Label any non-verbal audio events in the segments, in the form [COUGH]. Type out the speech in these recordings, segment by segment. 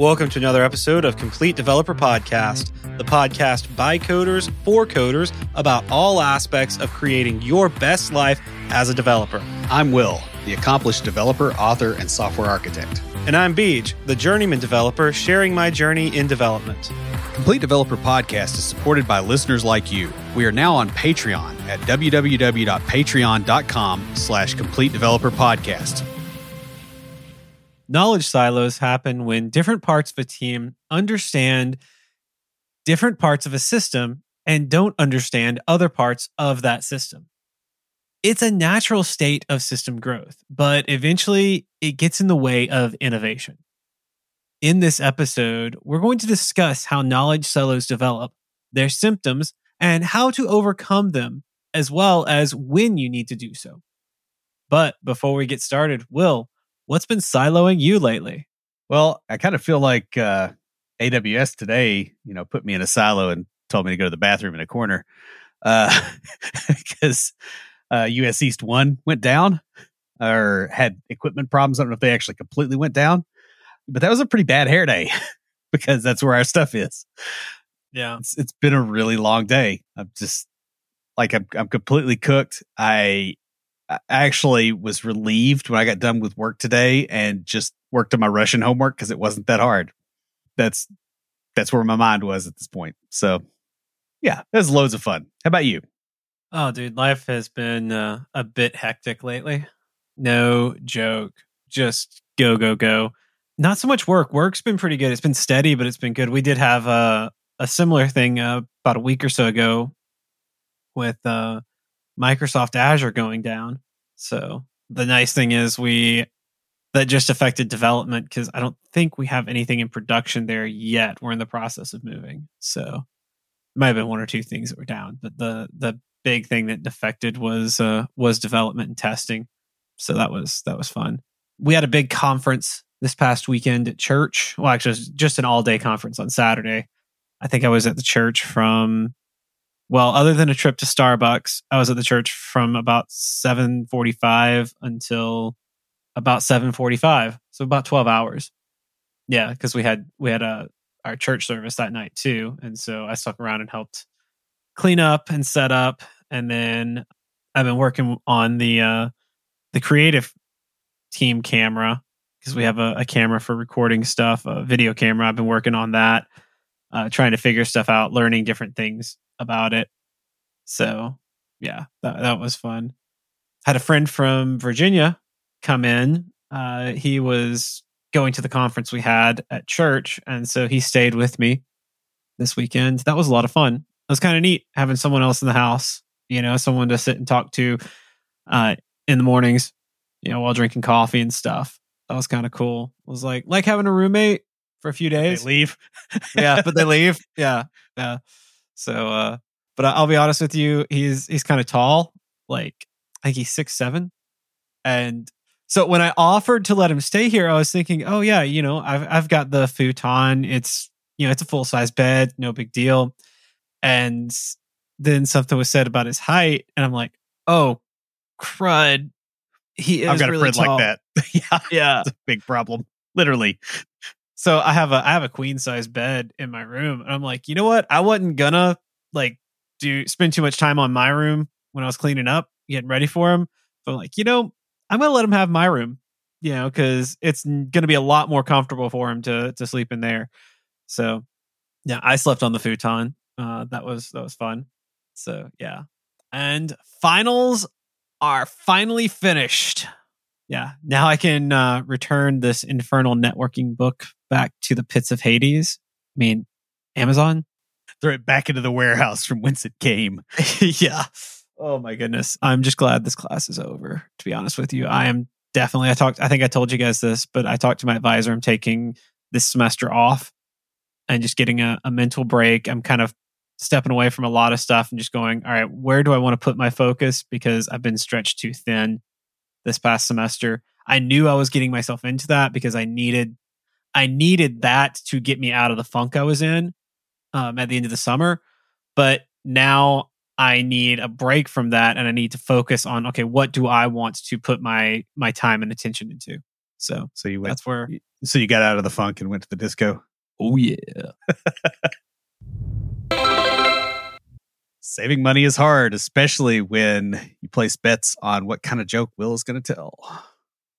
Welcome to another episode of Complete Developer Podcast, the podcast by coders for coders about all aspects of creating your best life as a developer. I'm Will, the accomplished developer, author, and software architect. And I'm Beej, the journeyman developer sharing my journey in development. Complete Developer Podcast is supported by listeners like you. We are now on Patreon at www.patreon.com slash complete developer podcast. Knowledge silos happen when different parts of a team understand different parts of a system and don't understand other parts of that system. It's a natural state of system growth, but eventually it gets in the way of innovation. In this episode, we're going to discuss how knowledge silos develop, their symptoms, and how to overcome them, as well as when you need to do so. But before we get started, Will, What's been siloing you lately? Well, I kind of feel like uh, AWS today, you know, put me in a silo and told me to go to the bathroom in a corner because uh, [LAUGHS] uh, US East 1 went down or had equipment problems. I don't know if they actually completely went down, but that was a pretty bad hair day [LAUGHS] because that's where our stuff is. Yeah. It's, it's been a really long day. I'm just like, I'm, I'm completely cooked. I I actually was relieved when I got done with work today and just worked on my Russian homework because it wasn't that hard. That's that's where my mind was at this point. So yeah, it was loads of fun. How about you? Oh, dude, life has been uh, a bit hectic lately. No joke. Just go, go, go. Not so much work. Work's been pretty good. It's been steady, but it's been good. We did have a, a similar thing uh, about a week or so ago with uh, Microsoft Azure going down. So the nice thing is we that just affected development because I don't think we have anything in production there yet. We're in the process of moving. So it might have been one or two things that were down, but the the big thing that affected was uh was development and testing. So that was that was fun. We had a big conference this past weekend at church. Well, actually, it was just an all day conference on Saturday. I think I was at the church from well, other than a trip to Starbucks, I was at the church from about 7:45 until about 7:45, so about 12 hours. Yeah, because we had we had a our church service that night too, and so I stuck around and helped clean up and set up, and then I've been working on the uh the creative team camera because we have a, a, camera for recording stuff, a video camera. I've been working on that, uh, trying to figure stuff out, learning different things about it. So yeah, that that was fun. Had a friend from Virginia come in. Uh, he was going to the conference we had at church, and so he stayed with me this weekend. That was a lot of fun. It was kind of neat having someone else in the house. You know, someone to sit and talk to uh, in the mornings. You know, while drinking coffee and stuff. That was kind of cool. It was like like having a roommate for a few days. They leave. [LAUGHS] yeah, but they [LAUGHS] leave. Yeah, yeah. So, uh, but I'll be honest with you, he's he's kind of tall, like I think he's six seven, and so when I offered to let him stay here, I was thinking, oh yeah, you know, I've I've got the futon. It's you know, it's a full size bed, no big deal. And then something was said about his height, and I'm like, oh, crud. He is I've got really a friend tall. like that. [LAUGHS] yeah, Yeah. it's a big problem. Literally. So I have a I have a queen size bed in my room, and I'm like, you know what? I wasn't gonna like do spend too much time on my room when I was cleaning up, getting ready for him. So I'm like, you know, I'm gonna let him have my room, you know, because it's gonna be a lot more comfortable for him to to sleep in there. So yeah, I slept on the futon. Uh, that was that was fun. So yeah, and finals are finally finished. Yeah, now I can uh, return this infernal networking book back to the pits of Hades. I mean, Amazon. Throw it back into the warehouse from whence it came. [LAUGHS] yeah. Oh my goodness. I'm just glad this class is over, to be honest with you. I am definitely I talked I think I told you guys this, but I talked to my advisor. I'm taking this semester off and just getting a, a mental break. I'm kind of stepping away from a lot of stuff and just going, all right, where do I want to put my focus? Because I've been stretched too thin this past semester. I knew I was getting myself into that because I needed I needed that to get me out of the funk I was in um, at the end of the summer. But now I need a break from that, and I need to focus on okay, what do I want to put my my time and attention into? So So you went. that's where. So you got out of the funk and went to the disco. Oh yeah. [LAUGHS] Saving money is hard, especially when you place bets on what kind of joke Will is going to tell.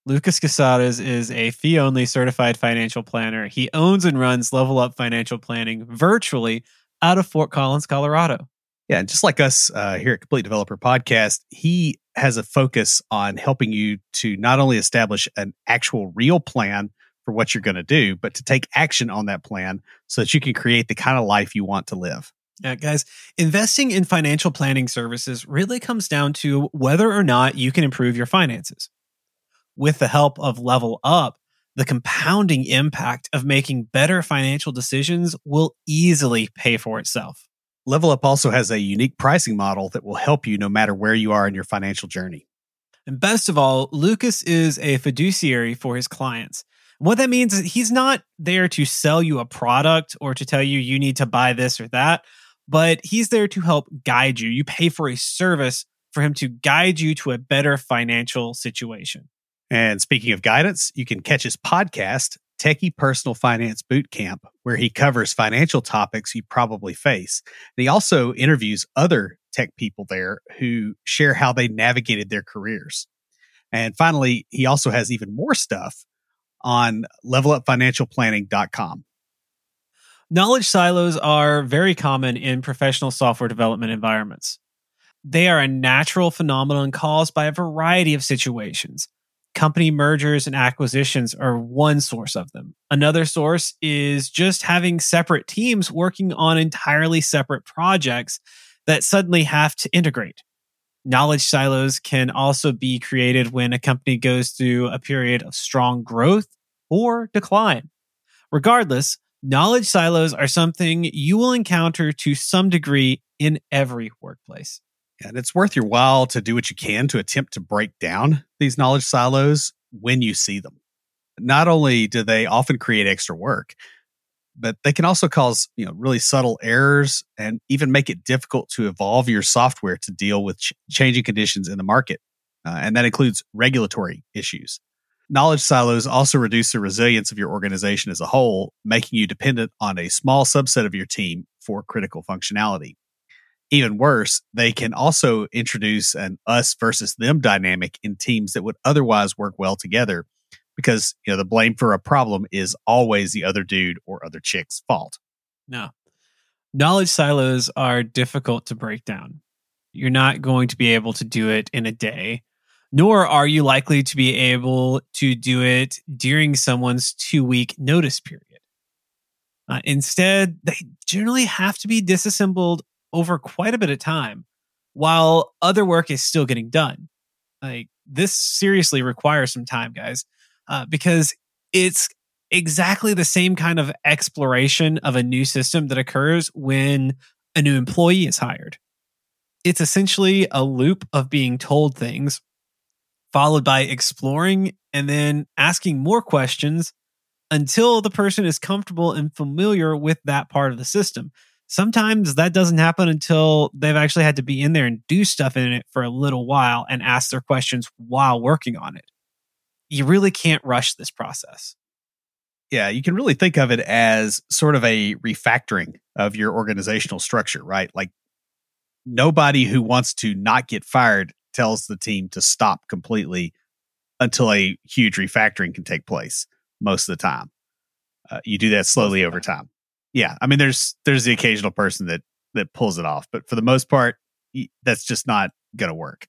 Lucas Casadas is a fee only certified financial planner. He owns and runs Level Up Financial Planning virtually out of Fort Collins, Colorado. Yeah, and just like us uh, here at Complete Developer Podcast, he has a focus on helping you to not only establish an actual real plan for what you're going to do, but to take action on that plan so that you can create the kind of life you want to live. Yeah, guys, investing in financial planning services really comes down to whether or not you can improve your finances. With the help of Level Up, the compounding impact of making better financial decisions will easily pay for itself. Level Up also has a unique pricing model that will help you no matter where you are in your financial journey. And best of all, Lucas is a fiduciary for his clients. What that means is he's not there to sell you a product or to tell you you need to buy this or that, but he's there to help guide you. You pay for a service for him to guide you to a better financial situation. And speaking of guidance, you can catch his podcast, Techie Personal Finance Boot Camp, where he covers financial topics you probably face. And he also interviews other tech people there who share how they navigated their careers. And finally, he also has even more stuff on levelupfinancialplanning.com. Knowledge silos are very common in professional software development environments. They are a natural phenomenon caused by a variety of situations. Company mergers and acquisitions are one source of them. Another source is just having separate teams working on entirely separate projects that suddenly have to integrate. Knowledge silos can also be created when a company goes through a period of strong growth or decline. Regardless, knowledge silos are something you will encounter to some degree in every workplace. And it's worth your while to do what you can to attempt to break down these knowledge silos when you see them. Not only do they often create extra work, but they can also cause you know really subtle errors and even make it difficult to evolve your software to deal with ch- changing conditions in the market uh, and that includes regulatory issues knowledge silos also reduce the resilience of your organization as a whole making you dependent on a small subset of your team for critical functionality even worse they can also introduce an us versus them dynamic in teams that would otherwise work well together because you know the blame for a problem is always the other dude or other chick's fault. No. Knowledge silos are difficult to break down. You're not going to be able to do it in a day, nor are you likely to be able to do it during someone's two week notice period. Uh, instead, they generally have to be disassembled over quite a bit of time while other work is still getting done. Like, this seriously requires some time, guys uh, because it's exactly the same kind of exploration of a new system that occurs when a new employee is hired. It's essentially a loop of being told things, followed by exploring and then asking more questions until the person is comfortable and familiar with that part of the system. Sometimes that doesn't happen until they've actually had to be in there and do stuff in it for a little while and ask their questions while working on it you really can't rush this process. Yeah, you can really think of it as sort of a refactoring of your organizational structure, right? Like nobody who wants to not get fired tells the team to stop completely until a huge refactoring can take place most of the time. Uh, you do that slowly over time. Yeah, I mean there's there's the occasional person that that pulls it off, but for the most part that's just not going to work.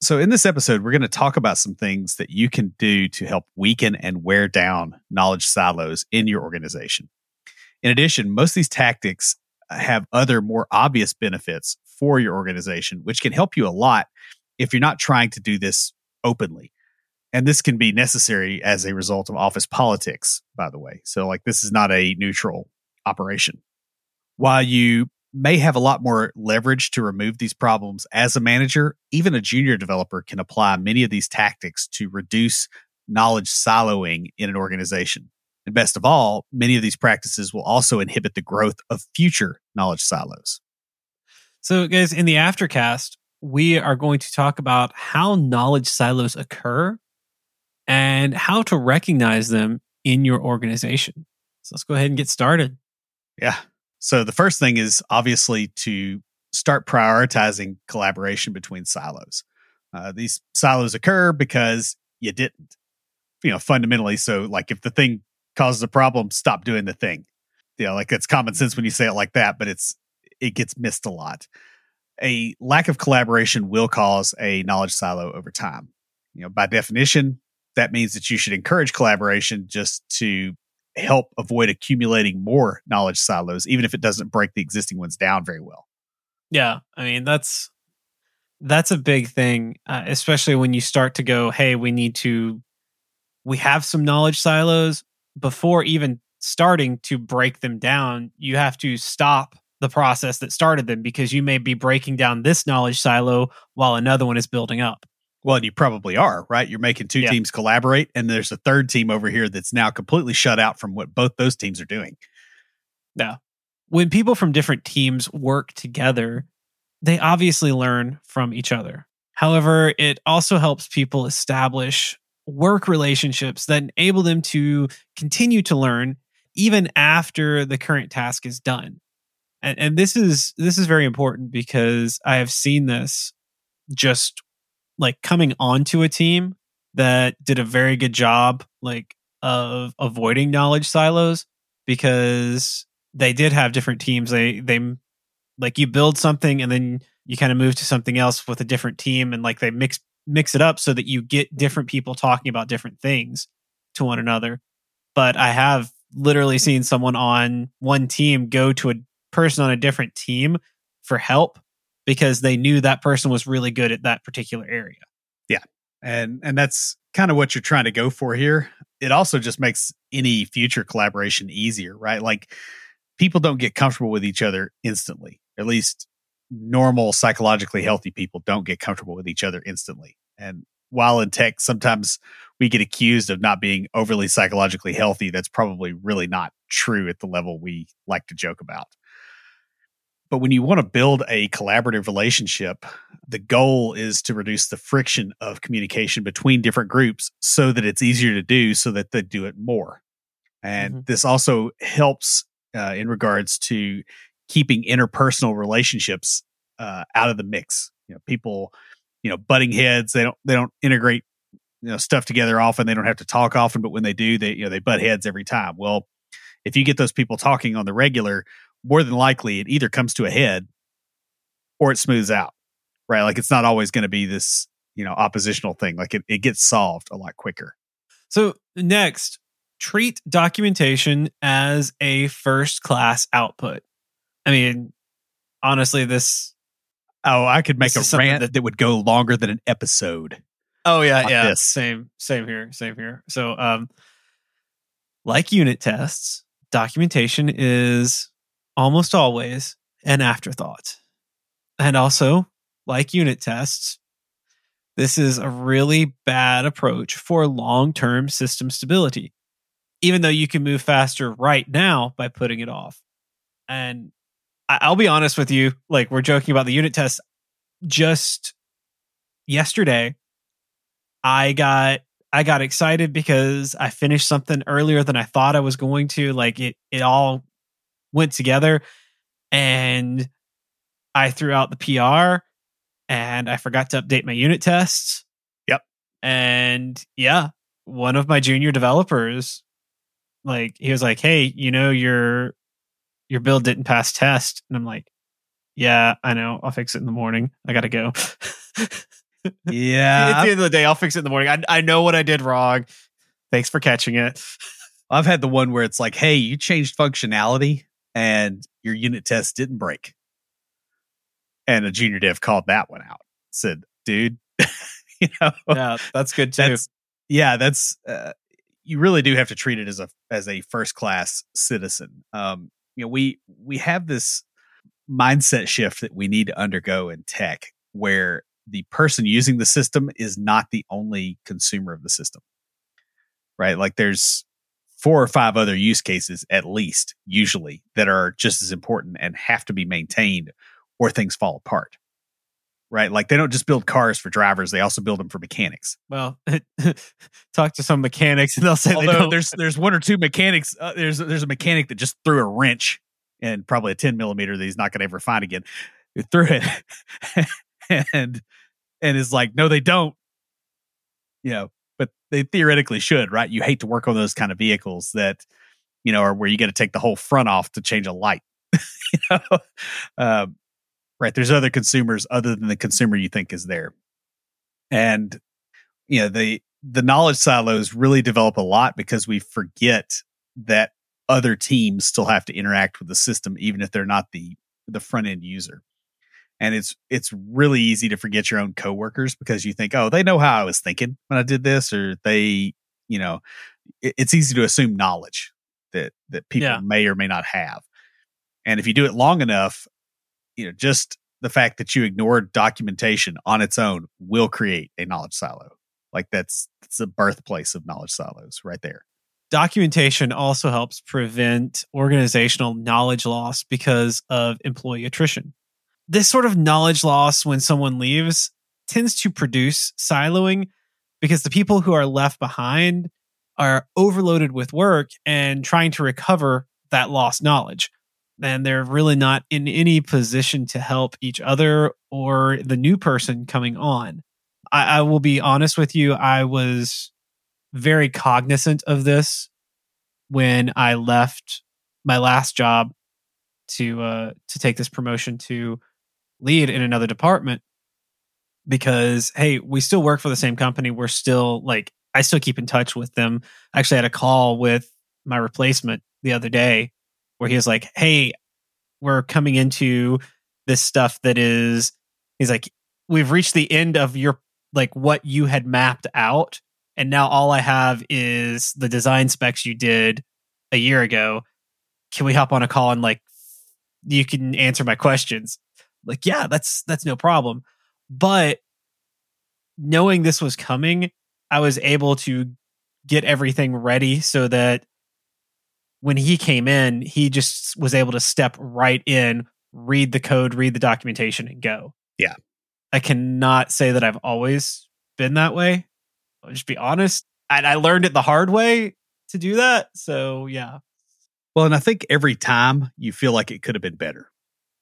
So, in this episode, we're going to talk about some things that you can do to help weaken and wear down knowledge silos in your organization. In addition, most of these tactics have other more obvious benefits for your organization, which can help you a lot if you're not trying to do this openly. And this can be necessary as a result of office politics, by the way. So, like, this is not a neutral operation. While you may have a lot more leverage to remove these problems as a manager, even a junior developer can apply many of these tactics to reduce knowledge siloing in an organization. And best of all, many of these practices will also inhibit the growth of future knowledge silos. So, guys, in the aftercast, we are going to talk about how knowledge silos occur and how to recognize them in your organization. So let's go ahead and get started. Yeah. So the first thing is obviously to start prioritizing collaboration between silos. Uh, these silos occur because you didn't, you know, fundamentally. So, like, if the thing causes a problem, stop doing the thing. You know, like it's common sense when you say it like that, but it's it gets missed a lot. A lack of collaboration will cause a knowledge silo over time. You know, by definition, that means that you should encourage collaboration just to help avoid accumulating more knowledge silos, even if it doesn't break the existing ones down very well. Yeah, I mean that's that's a big thing, uh, especially when you start to go, "Hey, we need to we have some knowledge silos." Before even starting to break them down, you have to stop the process that started them because you may be breaking down this knowledge silo while another one is building up. Well, you probably are, right? You're making two yeah. teams collaborate, and there's a third team over here that's now completely shut out from what both those teams are doing. Yeah. When people from different teams work together, they obviously learn from each other. However, it also helps people establish work relationships that enable them to continue to learn even after the current task is done. And, and this is this is very important because I have seen this just like coming onto a team that did a very good job like of avoiding knowledge silos because they did have different teams. They they like you build something and then you kind of move to something else with a different team and like they mix mix it up so that you get different people talking about different things to one another. But i have literally seen someone on one team go to a person on a different team for help because they knew that person was really good at that particular area. Yeah. And and that's kind of what you're trying to go for here. It also just makes any future collaboration easier, right? Like people don't get comfortable with each other instantly. At least normal psychologically healthy people don't get comfortable with each other instantly. And while in tech sometimes we get accused of not being overly psychologically healthy, that's probably really not true at the level we like to joke about. But when you want to build a collaborative relationship, the goal is to reduce the friction of communication between different groups so that it's easier to do so that they do it more. And mm-hmm. this also helps uh, in regards to keeping interpersonal relationships uh, out of the mix. You know, people, you know, butting heads, they don't they don't integrate you know stuff together often. They don't have to talk often, but when they do, they you know they butt heads every time. Well, if you get those people talking on the regular, more than likely it either comes to a head or it smooths out, right? Like it's not always going to be this, you know, oppositional thing. Like it, it gets solved a lot quicker. So, next, treat documentation as a first class output. I mean, honestly, this. Oh, I could make a rant that, that would go longer than an episode. Oh yeah, yeah. This. Same, same here, same here. So, um, like unit tests, documentation is almost always an afterthought. And also, like unit tests, this is a really bad approach for long term system stability, even though you can move faster right now by putting it off. And I'll be honest with you, like we're joking about the unit test. Just yesterday, I got I got excited because I finished something earlier than I thought I was going to. Like it it all went together and I threw out the PR and I forgot to update my unit tests. Yep. And yeah, one of my junior developers like he was like, "Hey, you know your your build didn't pass test." And I'm like, "Yeah, I know. I'll fix it in the morning. I got to go." [LAUGHS] yeah. At the end of the day, I'll fix it in the morning. I I know what I did wrong. Thanks for catching it. I've had the one where it's like, "Hey, you changed functionality and your unit test didn't break. And a junior dev called that one out. Said, dude, [LAUGHS] you know, yeah, that's good too. That's, yeah, that's uh, you really do have to treat it as a as a first class citizen. Um, you know, we we have this mindset shift that we need to undergo in tech where the person using the system is not the only consumer of the system. Right? Like there's four or five other use cases at least usually that are just as important and have to be maintained or things fall apart right? Like they don't just build cars for drivers; they also build them for mechanics. Well, [LAUGHS] talk to some mechanics, and they'll say they Although don't. there's there's one or two mechanics. Uh, there's there's a mechanic that just threw a wrench and probably a 10 millimeter that he's not going to ever find again. Who threw it [LAUGHS] and and is like, no, they don't. You know, they theoretically should, right? You hate to work on those kind of vehicles that you know, or where you got to take the whole front off to change a light. [LAUGHS] you know, um, right? There's other consumers other than the consumer you think is there, and you know the the knowledge silos really develop a lot because we forget that other teams still have to interact with the system even if they're not the the front end user and it's it's really easy to forget your own coworkers because you think oh they know how i was thinking when i did this or they you know it, it's easy to assume knowledge that that people Yeah. may or may not have and if you do it long enough you know just the fact that you ignored documentation on its own will create a knowledge silo like that's that's the birthplace of knowledge silos right there documentation also helps prevent organizational knowledge loss because of employee attrition. This sort of knowledge loss when someone leaves tends to produce siloing because the people who are left behind are overloaded with work and trying to recover that lost knowledge. And they're really not in any position to help each other or the new person coming on. I, I will be honest with you, I was very cognizant of this when I left my last job to uh to take this promotion to lead in another department because hey, we still work for the same company. We're still like I still keep in touch with them. I actually had a call with my replacement the other day where he was like, "Hey, we're coming into this stuff that is he's like we've reached the end of your like what you had mapped out and now all I have is the design specs you did a year ago. Can we hop on a call and like you can answer my questions? Like, yeah, that's that's no problem. But knowing this was coming, I was able to get everything ready so that when he came in, he just was able to step right in, read the code, read the documentation, and go. Yeah. I cannot say that I've always been that way. I'll just be honest. And I learned it the hard way to do that. So yeah. Well, and I think every time you feel like it could have been better,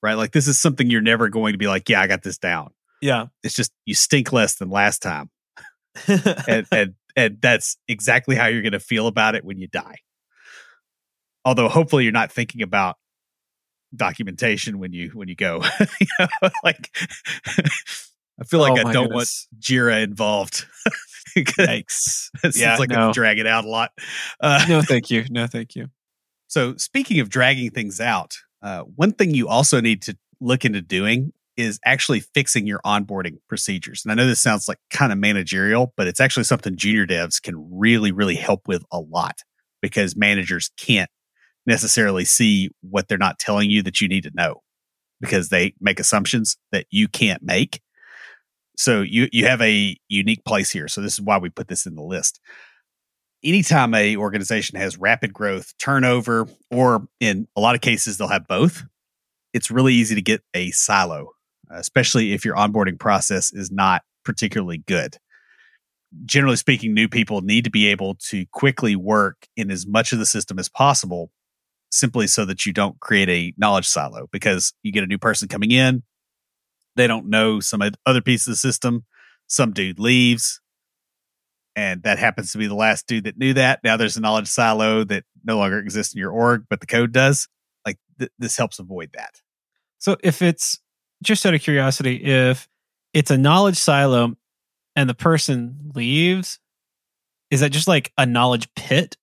right? Like this is something you're never going to be like, yeah, I got this down. Yeah. It's just you stink less than last time, [LAUGHS] and and and that's exactly how you're going to feel about it when you die. Although hopefully you're not thinking about documentation when you when you go. [LAUGHS] you know, [LAUGHS] like I feel like Oh I don't goodness. want Jira involved. it Yikes. seems Yeah, like no. I drag it out a lot. Uh, no, thank you. No, thank you. So, speaking of dragging things out, uh, one thing you also need to look into doing is actually fixing your onboarding procedures. And I know this sounds like kind of managerial, but it's actually something junior devs can really, really help with a lot because managers can't necessarily see what they're not telling you that you need to know because they make assumptions that you can't make. So you you have a unique place here. So this is why we put this in the list anytime a organization has rapid growth, turnover, or in a lot of cases they'll have both, it's really easy to get a silo, especially if your onboarding process is not particularly good. Generally speaking, new people need to be able to quickly work in as much of the system as possible, simply so that you don't create a knowledge silo because you get a new person coming in, they don't know some other piece of the system, some dude leaves, and that happens to be the last dude that knew that. Now there's a knowledge silo that no longer exists in your org, but the code does. Like th- this helps avoid that. So if it's just out of curiosity, if it's a knowledge silo and the person leaves, is that just like a knowledge pit?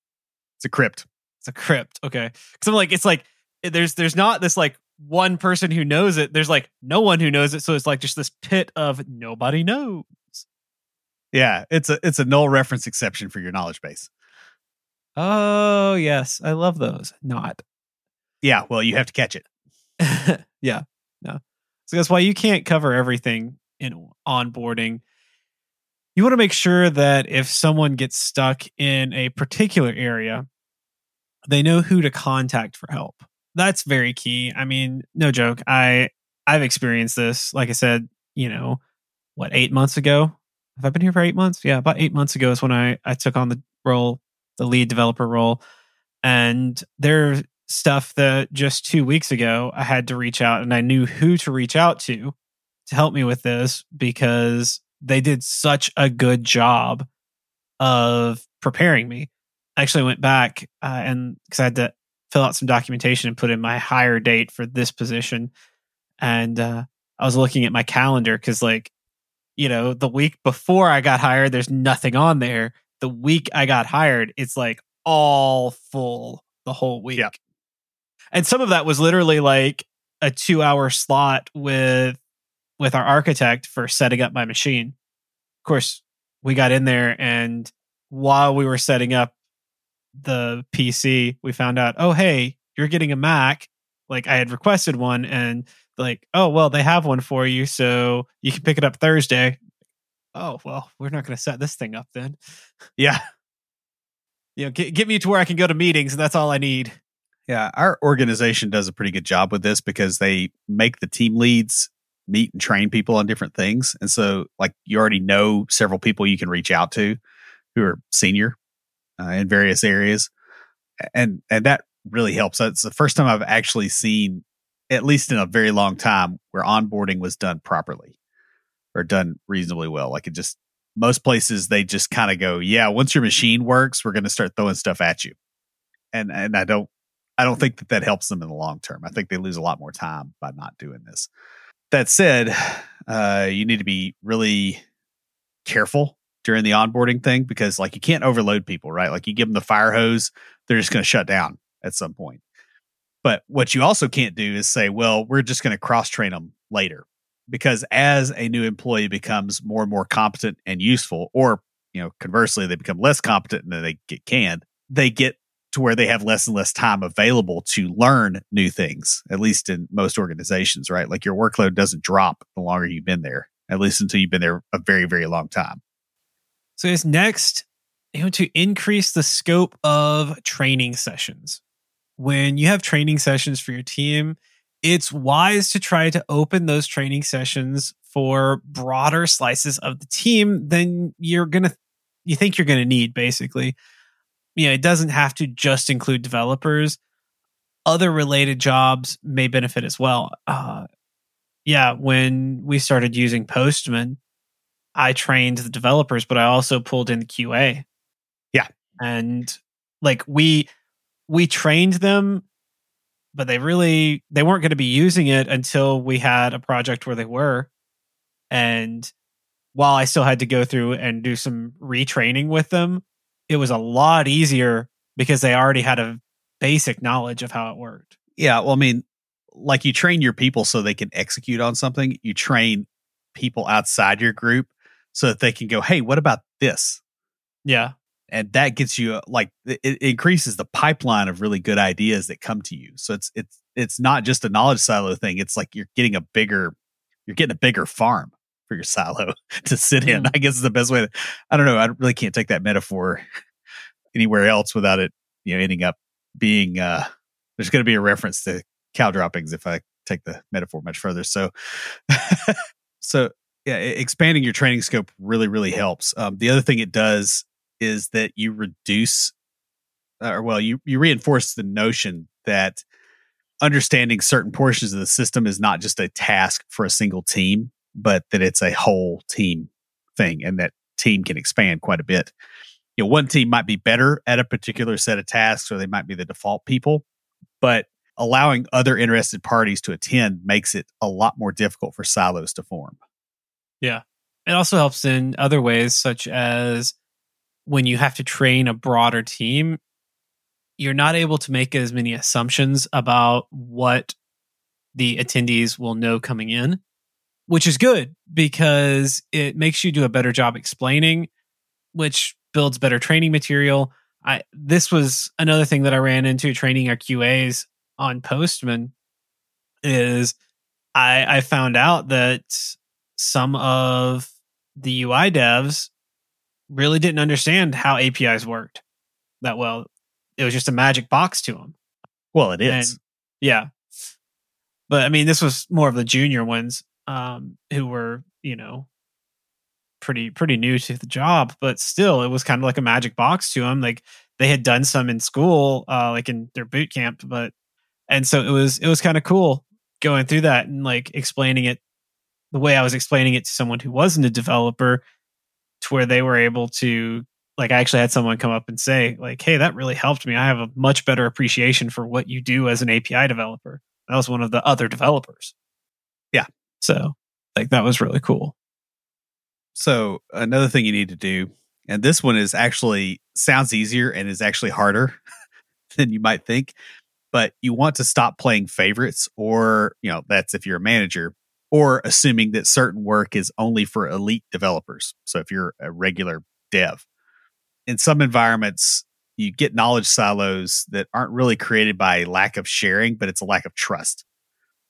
It's a crypt. It's a crypt. Okay. Because I'm like, it's like there's there's not this like one person who knows it. There's like no one who knows it. So it's like just this pit of nobody knows. Yeah, it's a it's a null reference exception for your knowledge base. Oh yes, I love those. Not. Yeah, well, you have to catch it. [LAUGHS] yeah. No. So that's why you can't cover everything in onboarding. You want to make sure that if someone gets stuck in a particular area, they know who to contact for help. That's very key. I mean, no joke. I I've experienced this. Like I said, you know, what, eight months ago? Have I been here for eight months? Yeah, about eight months ago is when I, I took on the role, the lead developer role. And there's stuff that just two weeks ago I had to reach out and I knew who to reach out to to help me with this because they did such a good job of preparing me. I actually went back uh, and because I had to fill out some documentation and put in my hire date for this position. And uh, I was looking at my calendar because, like, you know, the week before I got hired, there's nothing on there. The week I got hired, it's like all full the whole week. Yeah. And some of that was literally like a two hour slot with with our architect for setting up my machine. Of course, we got in there and while we were setting up the PC, we found out, oh hey, you're getting a Mac. Like I had requested one and like, oh well, they have one for you, so you can pick it up Thursday. Oh well, we're not going to set this thing up then. Yeah. You know, get, get me to where I can go to meetings, and that's all I need. Yeah, our organization does a pretty good job with this because they make the team leads meet and train people on different things. And so, like, you already know several people you can reach out to who are senior uh, in various areas, and and that really helps. It's the first time I've actually seen, at least in a very long time, where onboarding was done properly or done reasonably well. Like it just most places they just kind of go, yeah, once your machine works, we're going to start throwing stuff at you, and and I don't I don't think that that helps them in the long term. I think they lose a lot more time by not doing this. That said, uh, you need to be really careful during the onboarding thing because like you can't overload people, right? Like you give them the fire hose, they're just going to shut down at some point. But what you also can't do is say, well, we're just going to cross train them later because as a new employee becomes more and more competent and useful, or you know, conversely, they become less competent and then they get canned, they get to where they have less and less time available to learn new things, at least in most organizations, right? Like your workload doesn't drop the longer you've been there, at least until you've been there a very, very long time. So, is next, you want to increase the scope of training sessions. When you have training sessions for your team, it's wise to try to open those training sessions for broader slices of the team than you're going to you think you're going to need basically. You know it doesn't have to just include developers. Other related jobs may benefit as well. Uh, yeah when we started using postman i trained the developers but i also pulled in the qa yeah. And like we we trained them but they really they weren't going to be using it until we had a project where they were and while i still had to go through and do some retraining with them it was a lot easier because they already had a basic knowledge of how it worked Yeah, well, I mean, like you train your people so they can execute on something. You train people outside your group so that they can go, "Hey, what about this?" yeah and that gets you like it it increases the pipeline of really good ideas that come to you. So it's it's it's not just a knowledge silo thing. It's like you're getting a bigger you're getting a bigger farm for your silo [LAUGHS] to sit in. Mm. I guess is the best way. To, I don't know. I really can't take that metaphor [LAUGHS] anywhere else without it, you know, ending up being. uh There's going to be a reference to cow droppings if I take the metaphor much further. So, [LAUGHS] so yeah, expanding your training scope really really helps. Um, the other thing it does is that you reduce or well you you reinforce the notion that understanding certain portions of the system is not just a task for a single team but that it's a whole team thing and that team can expand quite a bit. You know one team might be better at a particular set of tasks or they might be the default people but allowing other interested parties to attend makes it a lot more difficult for silos to form. Yeah. It also helps in other ways such as when you have to train a broader team you're not able to make as many assumptions about what the attendees will know coming in which is good because it makes you do a better job explaining which builds better training material. I this was another thing that i ran into training our qas on postman is i i found out that some of the ui devs really didn't understand how apis worked that well it was just a magic box to them well it is and- yeah. But I mean, this was more of the junior ones. um, who were you know pretty pretty new to the job, but still it was kind of like a magic box to them. Like they had done some in school, uh, like in their boot camp, but and so it was it was kind of cool going through that and like explaining it the way I was explaining it to someone who wasn't a developer, to where they were able to like I actually had someone come up and say like, "Hey, that really helped me. I have a much better appreciation for what you do as an API developer." That was one of the other developers. Yeah. So like that was really cool. So another thing you need to do, and this one is actually sounds easier and is actually harder [LAUGHS] than you might think, but you want to stop playing favorites, or you know that's if you're a manager, or assuming that certain work is only for elite developers. So if you're a regular dev, in some environments you get knowledge silos that aren't really created by lack of sharing, but it's a lack of trust,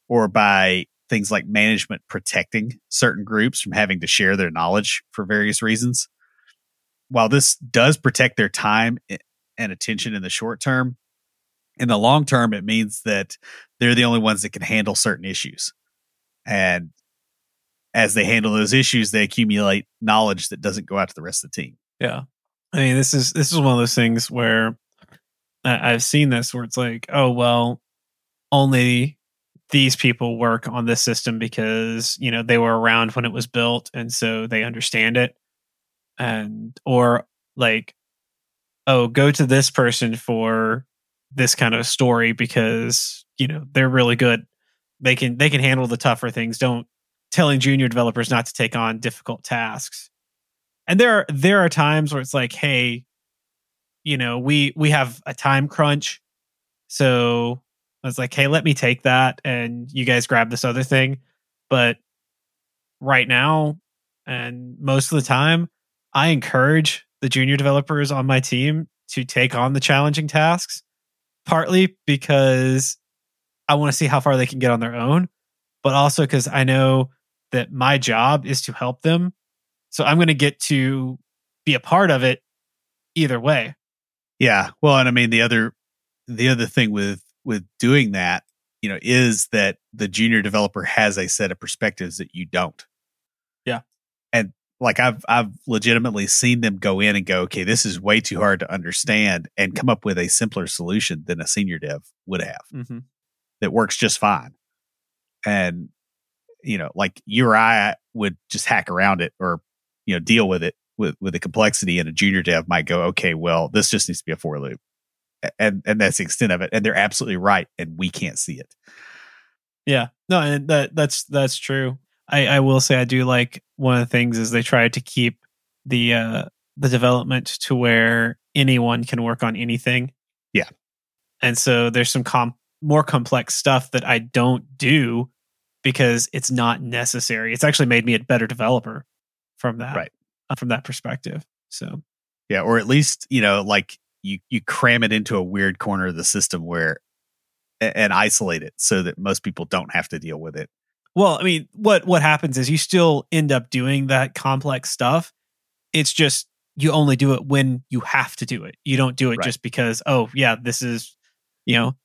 or by things like management protecting certain groups from having to share their knowledge for various reasons. While this does protect their time and attention in the short term, in the long term, it means that they're the only ones that can handle certain issues. And as they handle those issues, they accumulate knowledge that doesn't go out to the rest of the team. Yeah. I mean, this is this is one of those things where I've seen this where it's like, oh well, only these people work on this system because you know they were around when it was built and so they understand it and or like oh go to this person for this kind of story because you know they're really good they can they can handle the tougher things. Don't telling junior developers not to take on difficult tasks. And there are there are times where it's like hey you know we we have a time crunch. So I was like, hey, let me take that and you guys grab this other thing. But right now, and most of the time, I encourage the junior developers on my team to take on the challenging tasks, partly because I want to see how far they can get on their own, but also because I know that my job is to help them. So I'm going to get to be a part of it either way. Yeah. Well, and I mean, the other, the other thing with with doing that, you know, is that the junior developer has a set of perspectives that you don't. Yeah. And like I've I've legitimately seen them go in and go, okay, this is way too hard to understand and come up with a simpler solution than a senior dev would have. Mm-hmm. That works just fine. And you know, like you or I would just hack around it or you know deal with it with with the complexity and a junior dev might go okay well this just needs to be a for loop. And and that's the extent of it and they're absolutely right and we can't see it. Yeah. No and that that's that's true. I i will say i do like one of the things is they try to keep the uh the development to where anyone can work on anything. Yeah. And so there's some com- more complex stuff that i don't do because it's not necessary it's actually made me a better developer from that right uh, from that perspective so yeah or at least you know like you you cram it into a weird corner of the system where and isolate it so that most people don't have to deal with it. Well, I mean, what what happens is you still end up doing that complex stuff. It's just you only do it when you have to do it. You don't do it right. just because, oh yeah, this is, you know,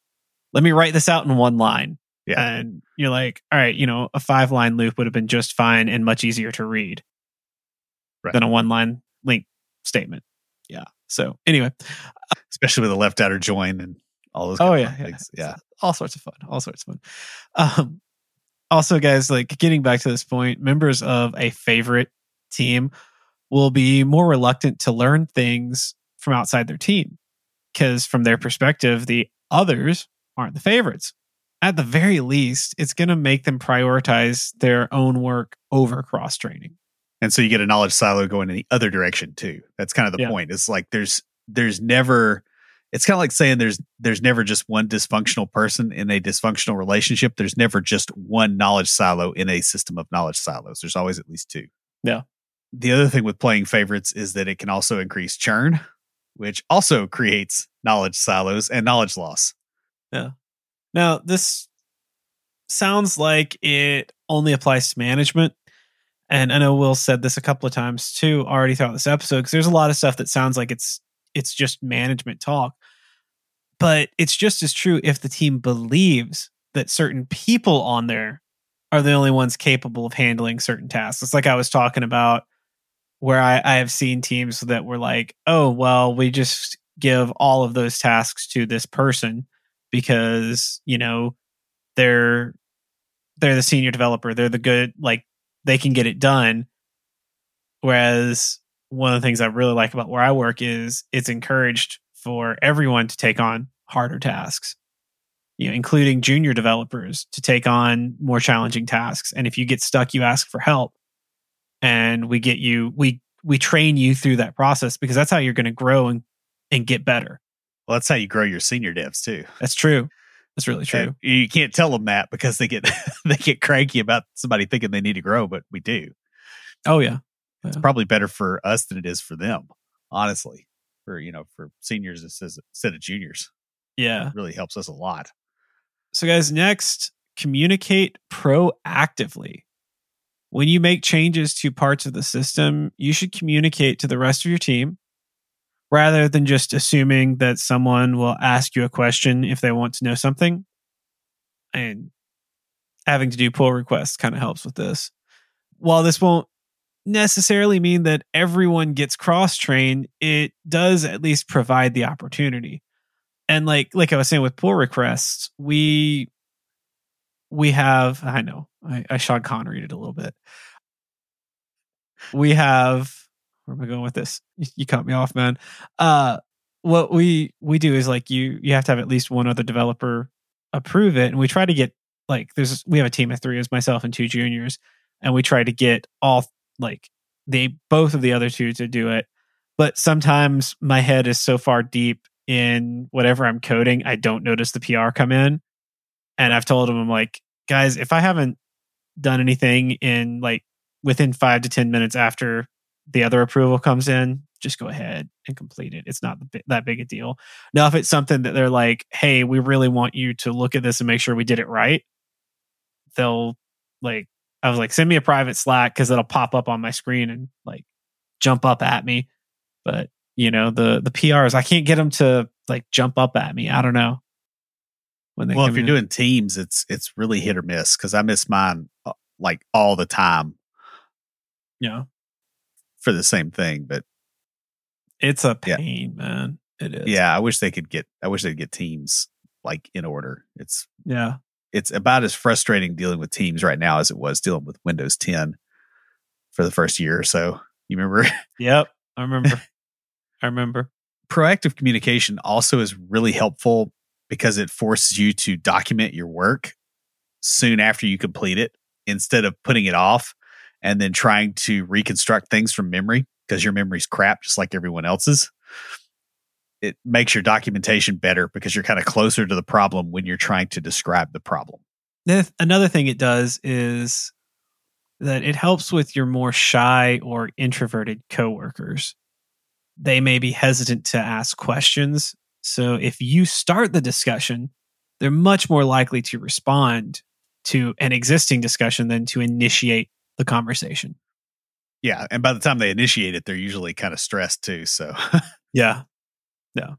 let me write this out in one line. Yeah. And you're like, all right, you know, a five line loop would have been just fine and much easier to read right. than a one line LINQ statement. Yeah. So anyway, especially with the left outer join and all those. Oh yeah, yeah, yeah, all sorts of fun, all sorts of fun. Um, also, guys, like getting back to this point, members of a favorite team will be more reluctant to learn things from outside their team because, from their perspective, the others aren't the favorites. At the very least, it's going to make them prioritize their own work over cross training and so you get a knowledge silo going in the other direction too. That's kind of the yeah. point. It's like there's there's never it's kind of like saying there's there's never just one dysfunctional person in a dysfunctional relationship. There's never just one knowledge silo in a system of knowledge silos. There's always at least two. Yeah. The other thing with playing favorites is that it can also increase churn which also creates knowledge silos and knowledge loss yeah now this sounds like it only applies to management and I know Will said this a couple of times too already throughout this episode because there's a lot of stuff that sounds like it's it's just management talk. But it's just as true if the team believes that certain people on there are the only ones capable of handling certain tasks. It's like I was talking about where I, I have seen teams that were like, oh, well, we just give all of those tasks to this person because, you know, they're they're the senior developer. They're the good like they can get it done. Whereas one of the things I really like about where I work is it's encouraged for everyone to take on harder tasks. You know, including junior developers to take on more challenging tasks. And if you get stuck, you ask for help. And we get you we we train you through that process because that's how you're going to grow and, and get better. Well, that's how you grow your senior devs too. That's true. That's really true. And you can't tell them that because they get [LAUGHS] they get cranky about somebody thinking they need to grow, but we do. Oh yeah. yeah. It's probably better for us than it is for them, honestly. For you know, for seniors instead of juniors. Yeah. It really helps us a lot. So guys, next, communicate proactively. When you make changes to parts of the system, you should communicate to the rest of your team rather than just assuming that someone will ask you a question if they want to know something. And having to do pull requests kind of helps with this. While this won't necessarily mean that everyone gets cross trained, it does at least provide the opportunity. And like like I was saying with pull requests, we we have I know I, I Sean Connery it a little bit. We have where am I going with this? You, cut me off, man. Uh, what we we do is like you you have to have at least one other developer approve it, and we try to get like there's we have a team of three, as myself and two juniors, and we try to get all like they both of the other two to do it. But sometimes my head is so far deep in whatever I'm coding, I don't notice the PR come in. And I've told them, I'm like, guys, if I haven't done anything in like within five to 10 minutes after the other approval comes in, just go ahead and complete it. It's not that big a deal. Now, if it's something that they're like, hey, we really want you to look at this and make sure we did it right, they'll like, I was like, send me a private Slack because it'll pop up on my screen and like jump up at me. But you know, the the PRs, I can't get them to like jump up at me. I don't know. When they well, if you're in. doing teams, it's it's really hit or miss because I miss mine uh, like all the time. Yeah for the same thing, but it's a pain, yeah. man. It is. Yeah, I wish they could get. I wish they'd get teams like in order. It's yeah. It's about as frustrating dealing with teams right now as it was dealing with Windows 10 for the first year or so. You remember? [LAUGHS] Yep, I remember. I remember. Proactive communication also is really helpful because it forces you to document your work soon after you complete it instead of putting it off and then trying to reconstruct things from memory because your memory's crap just like everyone else's it makes your documentation better because you're kind of closer to the problem when you're trying to describe the problem. Another thing it does is that it helps with your more shy or introverted coworkers. They may be hesitant to ask questions so if you start the discussion they're much more likely to respond to an existing discussion than to initiate the conversation. Yeah, and by the time they initiate it, they're usually kind of stressed too. So, [LAUGHS] yeah, yeah.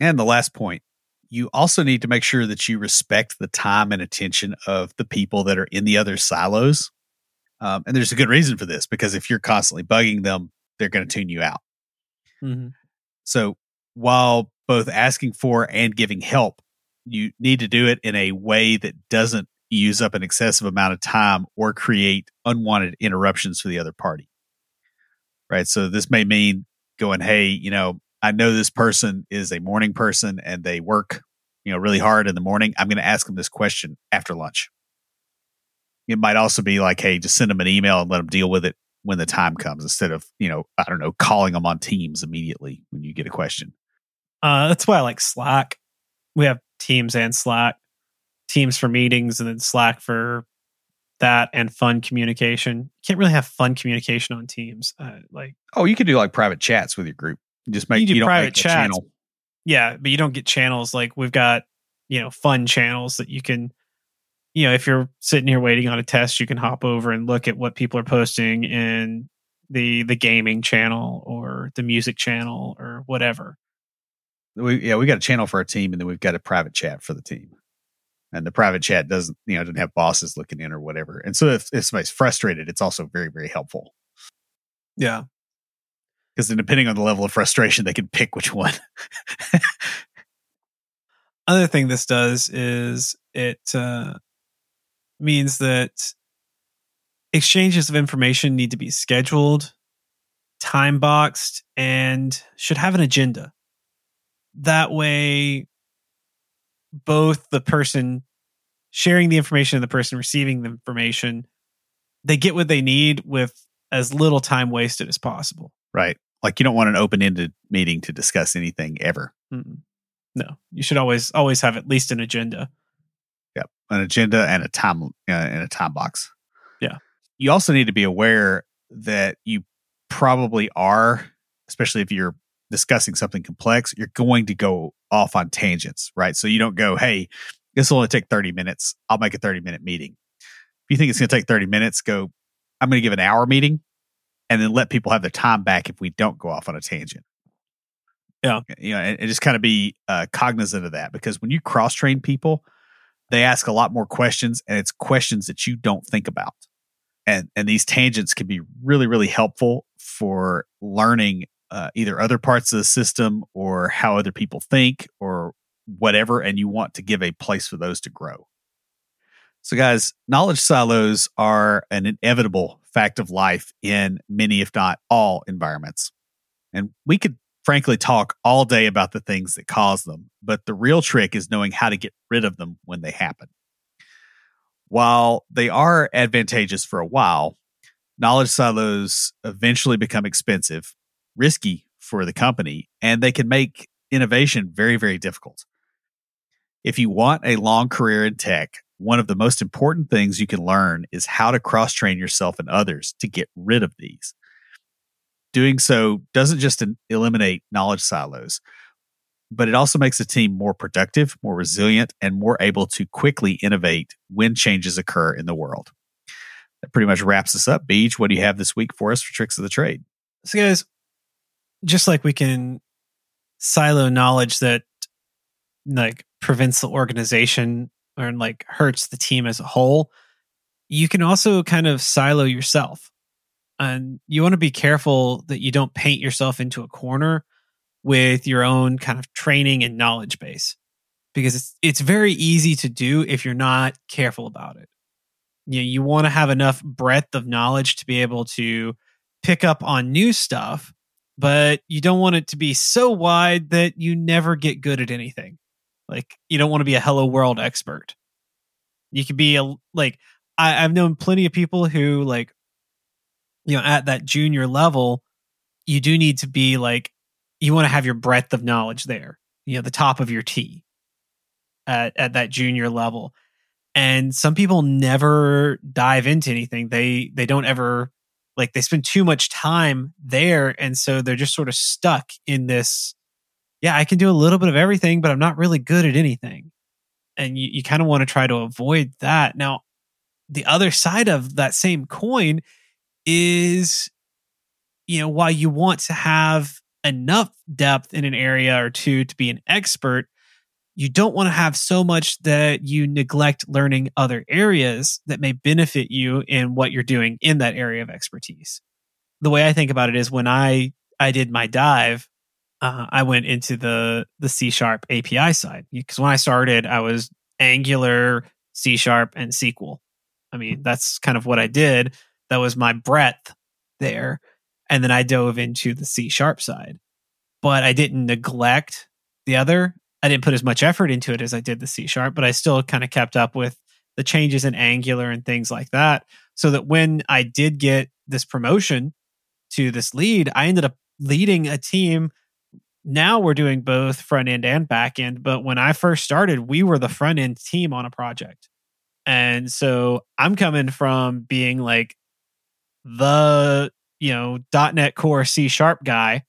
And the last point, you also need to make sure that you respect the time and attention of the people that are in the other silos. Um, and there's a good reason for this because if you're constantly bugging them, they're going to tune you out. Mm-hmm. So, while both asking for and giving help, you need to do it in a way that doesn't use up an excessive amount of time or create unwanted interruptions for the other party. Right. So this may mean going, Hey, you know, I know this person is a morning person and they work, you know, really hard in the morning. I'm going to ask them this question after lunch. It might also be like, Hey, just send them an email and let them deal with it when the time comes instead of, you know, I don't know, calling them on teams immediately when you get a question. Uh, that's why I like Slack. We have Teams and Slack. Teams for meetings and then Slack for that and fun communication. You can't really have fun communication on Teams. Uh, like oh, you could do like private chats with your group. You just make you, do you private chats. Channel. Yeah, but you don't get channels like we've got. You know, fun channels that you can. You know, if you're sitting here waiting on a test, you can hop over and look at what people are posting in the the gaming channel or the music channel or whatever. We yeah, we got a channel for our team, and then we've got a private chat for the team. And the private chat doesn't you know doesn't have bosses looking in or whatever and so if, if somebody's frustrated it's also very very helpful Yeah. because then depending on the level of frustration they can pick which one [LAUGHS] Other thing this does is it uh, means that exchanges of information need to be scheduled, time boxed, and should have an agenda. That way, both the person sharing the information and the person receiving the information, they get what they need with as little time wasted as possible. right like you don't want an open-ended meeting to discuss anything ever Mm-mm. No, you should always always have at least an agenda. Yep, an agenda and a time uh, and a time box. Yeah. You also need to be aware that you probably are, especially if you're discussing something complex, you're going to go off on tangents, right? So you don't go, "Hey, this will only take 30 minutes. I'll make a 30 minute meeting." If you think it's going to take 30 minutes, go, "I'm going to give an hour meeting." And then let people have their time back if we don't go off on a tangent. Yeah. You know, and, and just kind of be uh, cognizant of that because when you cross train people, they ask a lot more questions and it's questions that you don't think about and and these tangents can be really really helpful for learning uh, either other parts of the system or how other people think or whatever and you want to give a place for those to grow so guys knowledge silos are an inevitable fact of life in many if not all environments and we could frankly talk all day about the things that cause them, but the real trick is knowing how to get rid of them when they happen. While they are advantageous for a while, knowledge silos eventually become expensive, risky for the company, and they can make innovation very, very difficult. If you want a long career in tech, one of the most important things you can learn is how to cross train yourself and others to get rid of these doing so doesn't just eliminate knowledge silos, but it also makes the team more productive, more resilient, and more able to quickly innovate when changes occur in the world. That pretty much wraps us up. Beej, what do you have this week for us for tricks of the trade? So, guys, just like we can silo knowledge that like prevents the organization or like hurts the team as a whole, you can also kind of silo yourself and you want to be careful that you don't paint yourself into a corner with your own kind of training and knowledge base because it's it's very easy to do if you're not careful about it. You know, you want to have enough breadth of knowledge to be able to pick up on new stuff, but you don't want it to be so wide that you never get good at anything. Like you don't want to be a hello world expert. You could be a like I, I've known plenty of people who like you know at that junior level you do need to be like you want to have your breadth of knowledge there you know the top of your t at at that junior level and some people never dive into anything they they don't ever like they spend too much time there and so they're just sort of stuck in this yeah i can do a little bit of everything but i'm not really good at anything. And you, you kind of want to try to avoid that. Now the other side of that same coin is you know while you want to have enough depth in an area or two to be an expert you don't want to have so much that you neglect learning other areas that may benefit you in what you're doing in that area of expertise the way i think about it is when i i did my dive uh, i went into the the c sharp api side because when i started i was angular c sharp and sql i mean that's kind of what i did that was my breadth there. And then I dove into the C sharp side. But I didn't neglect the other. I didn't put as much effort into it as I did the C sharp, but I still kind of kept up with the changes in Angular and things like that. So that when I did get this promotion to this lead, I ended up leading a team. Now we're doing both front end and back end. But when I first started, we were the front end team on a project. And so I'm coming from being like the you know .NET Core C sharp guy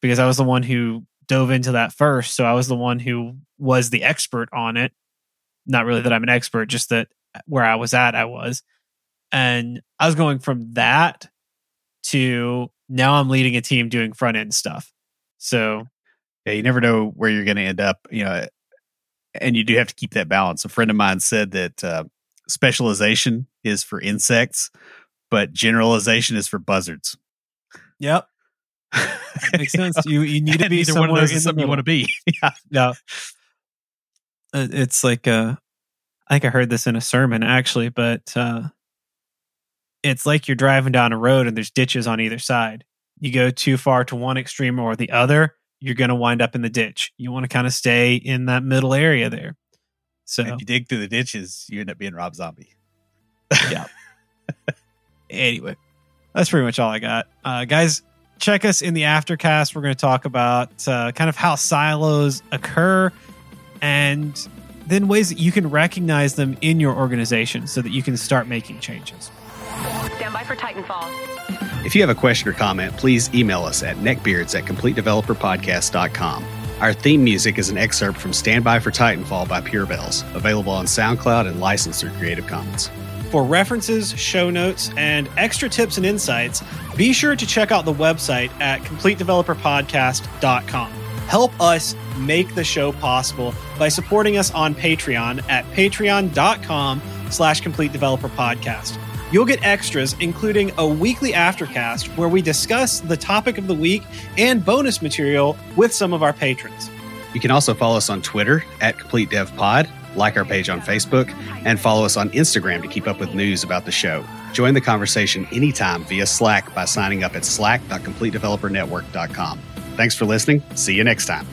because I was the one who dove into that first. So I was the one who was the expert on it. Not really that I'm an expert, just that where I was at, I was. And I was going from that to now I'm leading a team doing front end stuff. So yeah, you never know where you're going to end up. You know, and you do have to keep that balance. A friend of mine said that uh, specialization is for insects, but generalization is for buzzards. Yep. Makes [LAUGHS] sense. You you need to be Either one of those is something you want to be. [LAUGHS] yeah. Yeah. Uh, It's like uh I think I heard this in a sermon actually, but uh it's like you're driving down a road and there's ditches on either side. You go too far to one extreme or the other, you're going to wind up in the ditch. You want to kind of stay in that middle area there. So If you dig through the ditches, you end up being Rob Zombie. Yeah. [LAUGHS] anyway, that's pretty much all I got. Uh, guys, check us in the aftercast. We're going to talk about uh, kind of how silos occur and then ways that you can recognize them in your organization so that you can start making changes. Stand by for Titanfall. If you have a question or comment, please email us at neckbeards at completedeveloperpodcast.com. Our theme music is an excerpt from Stand By for Titanfall by Pure Bells, available on SoundCloud and licensed through Creative Commons. For references, show notes, and extra tips and insights, be sure to check out the website at completedeveloperpodcast.com. Help us make the show possible by supporting us on Patreon at patreon.com slash complete developer podcast. You'll get extras, including a weekly aftercast where we discuss the topic of the week and bonus material with some of our patrons. You can also follow us on Twitter at CompleteDevPod, like our page on Facebook, and follow us on Instagram to keep up with news about the show. Join the conversation anytime via Slack by signing up at slack.completedevelopernetwork.com. Thanks for listening. See you next time.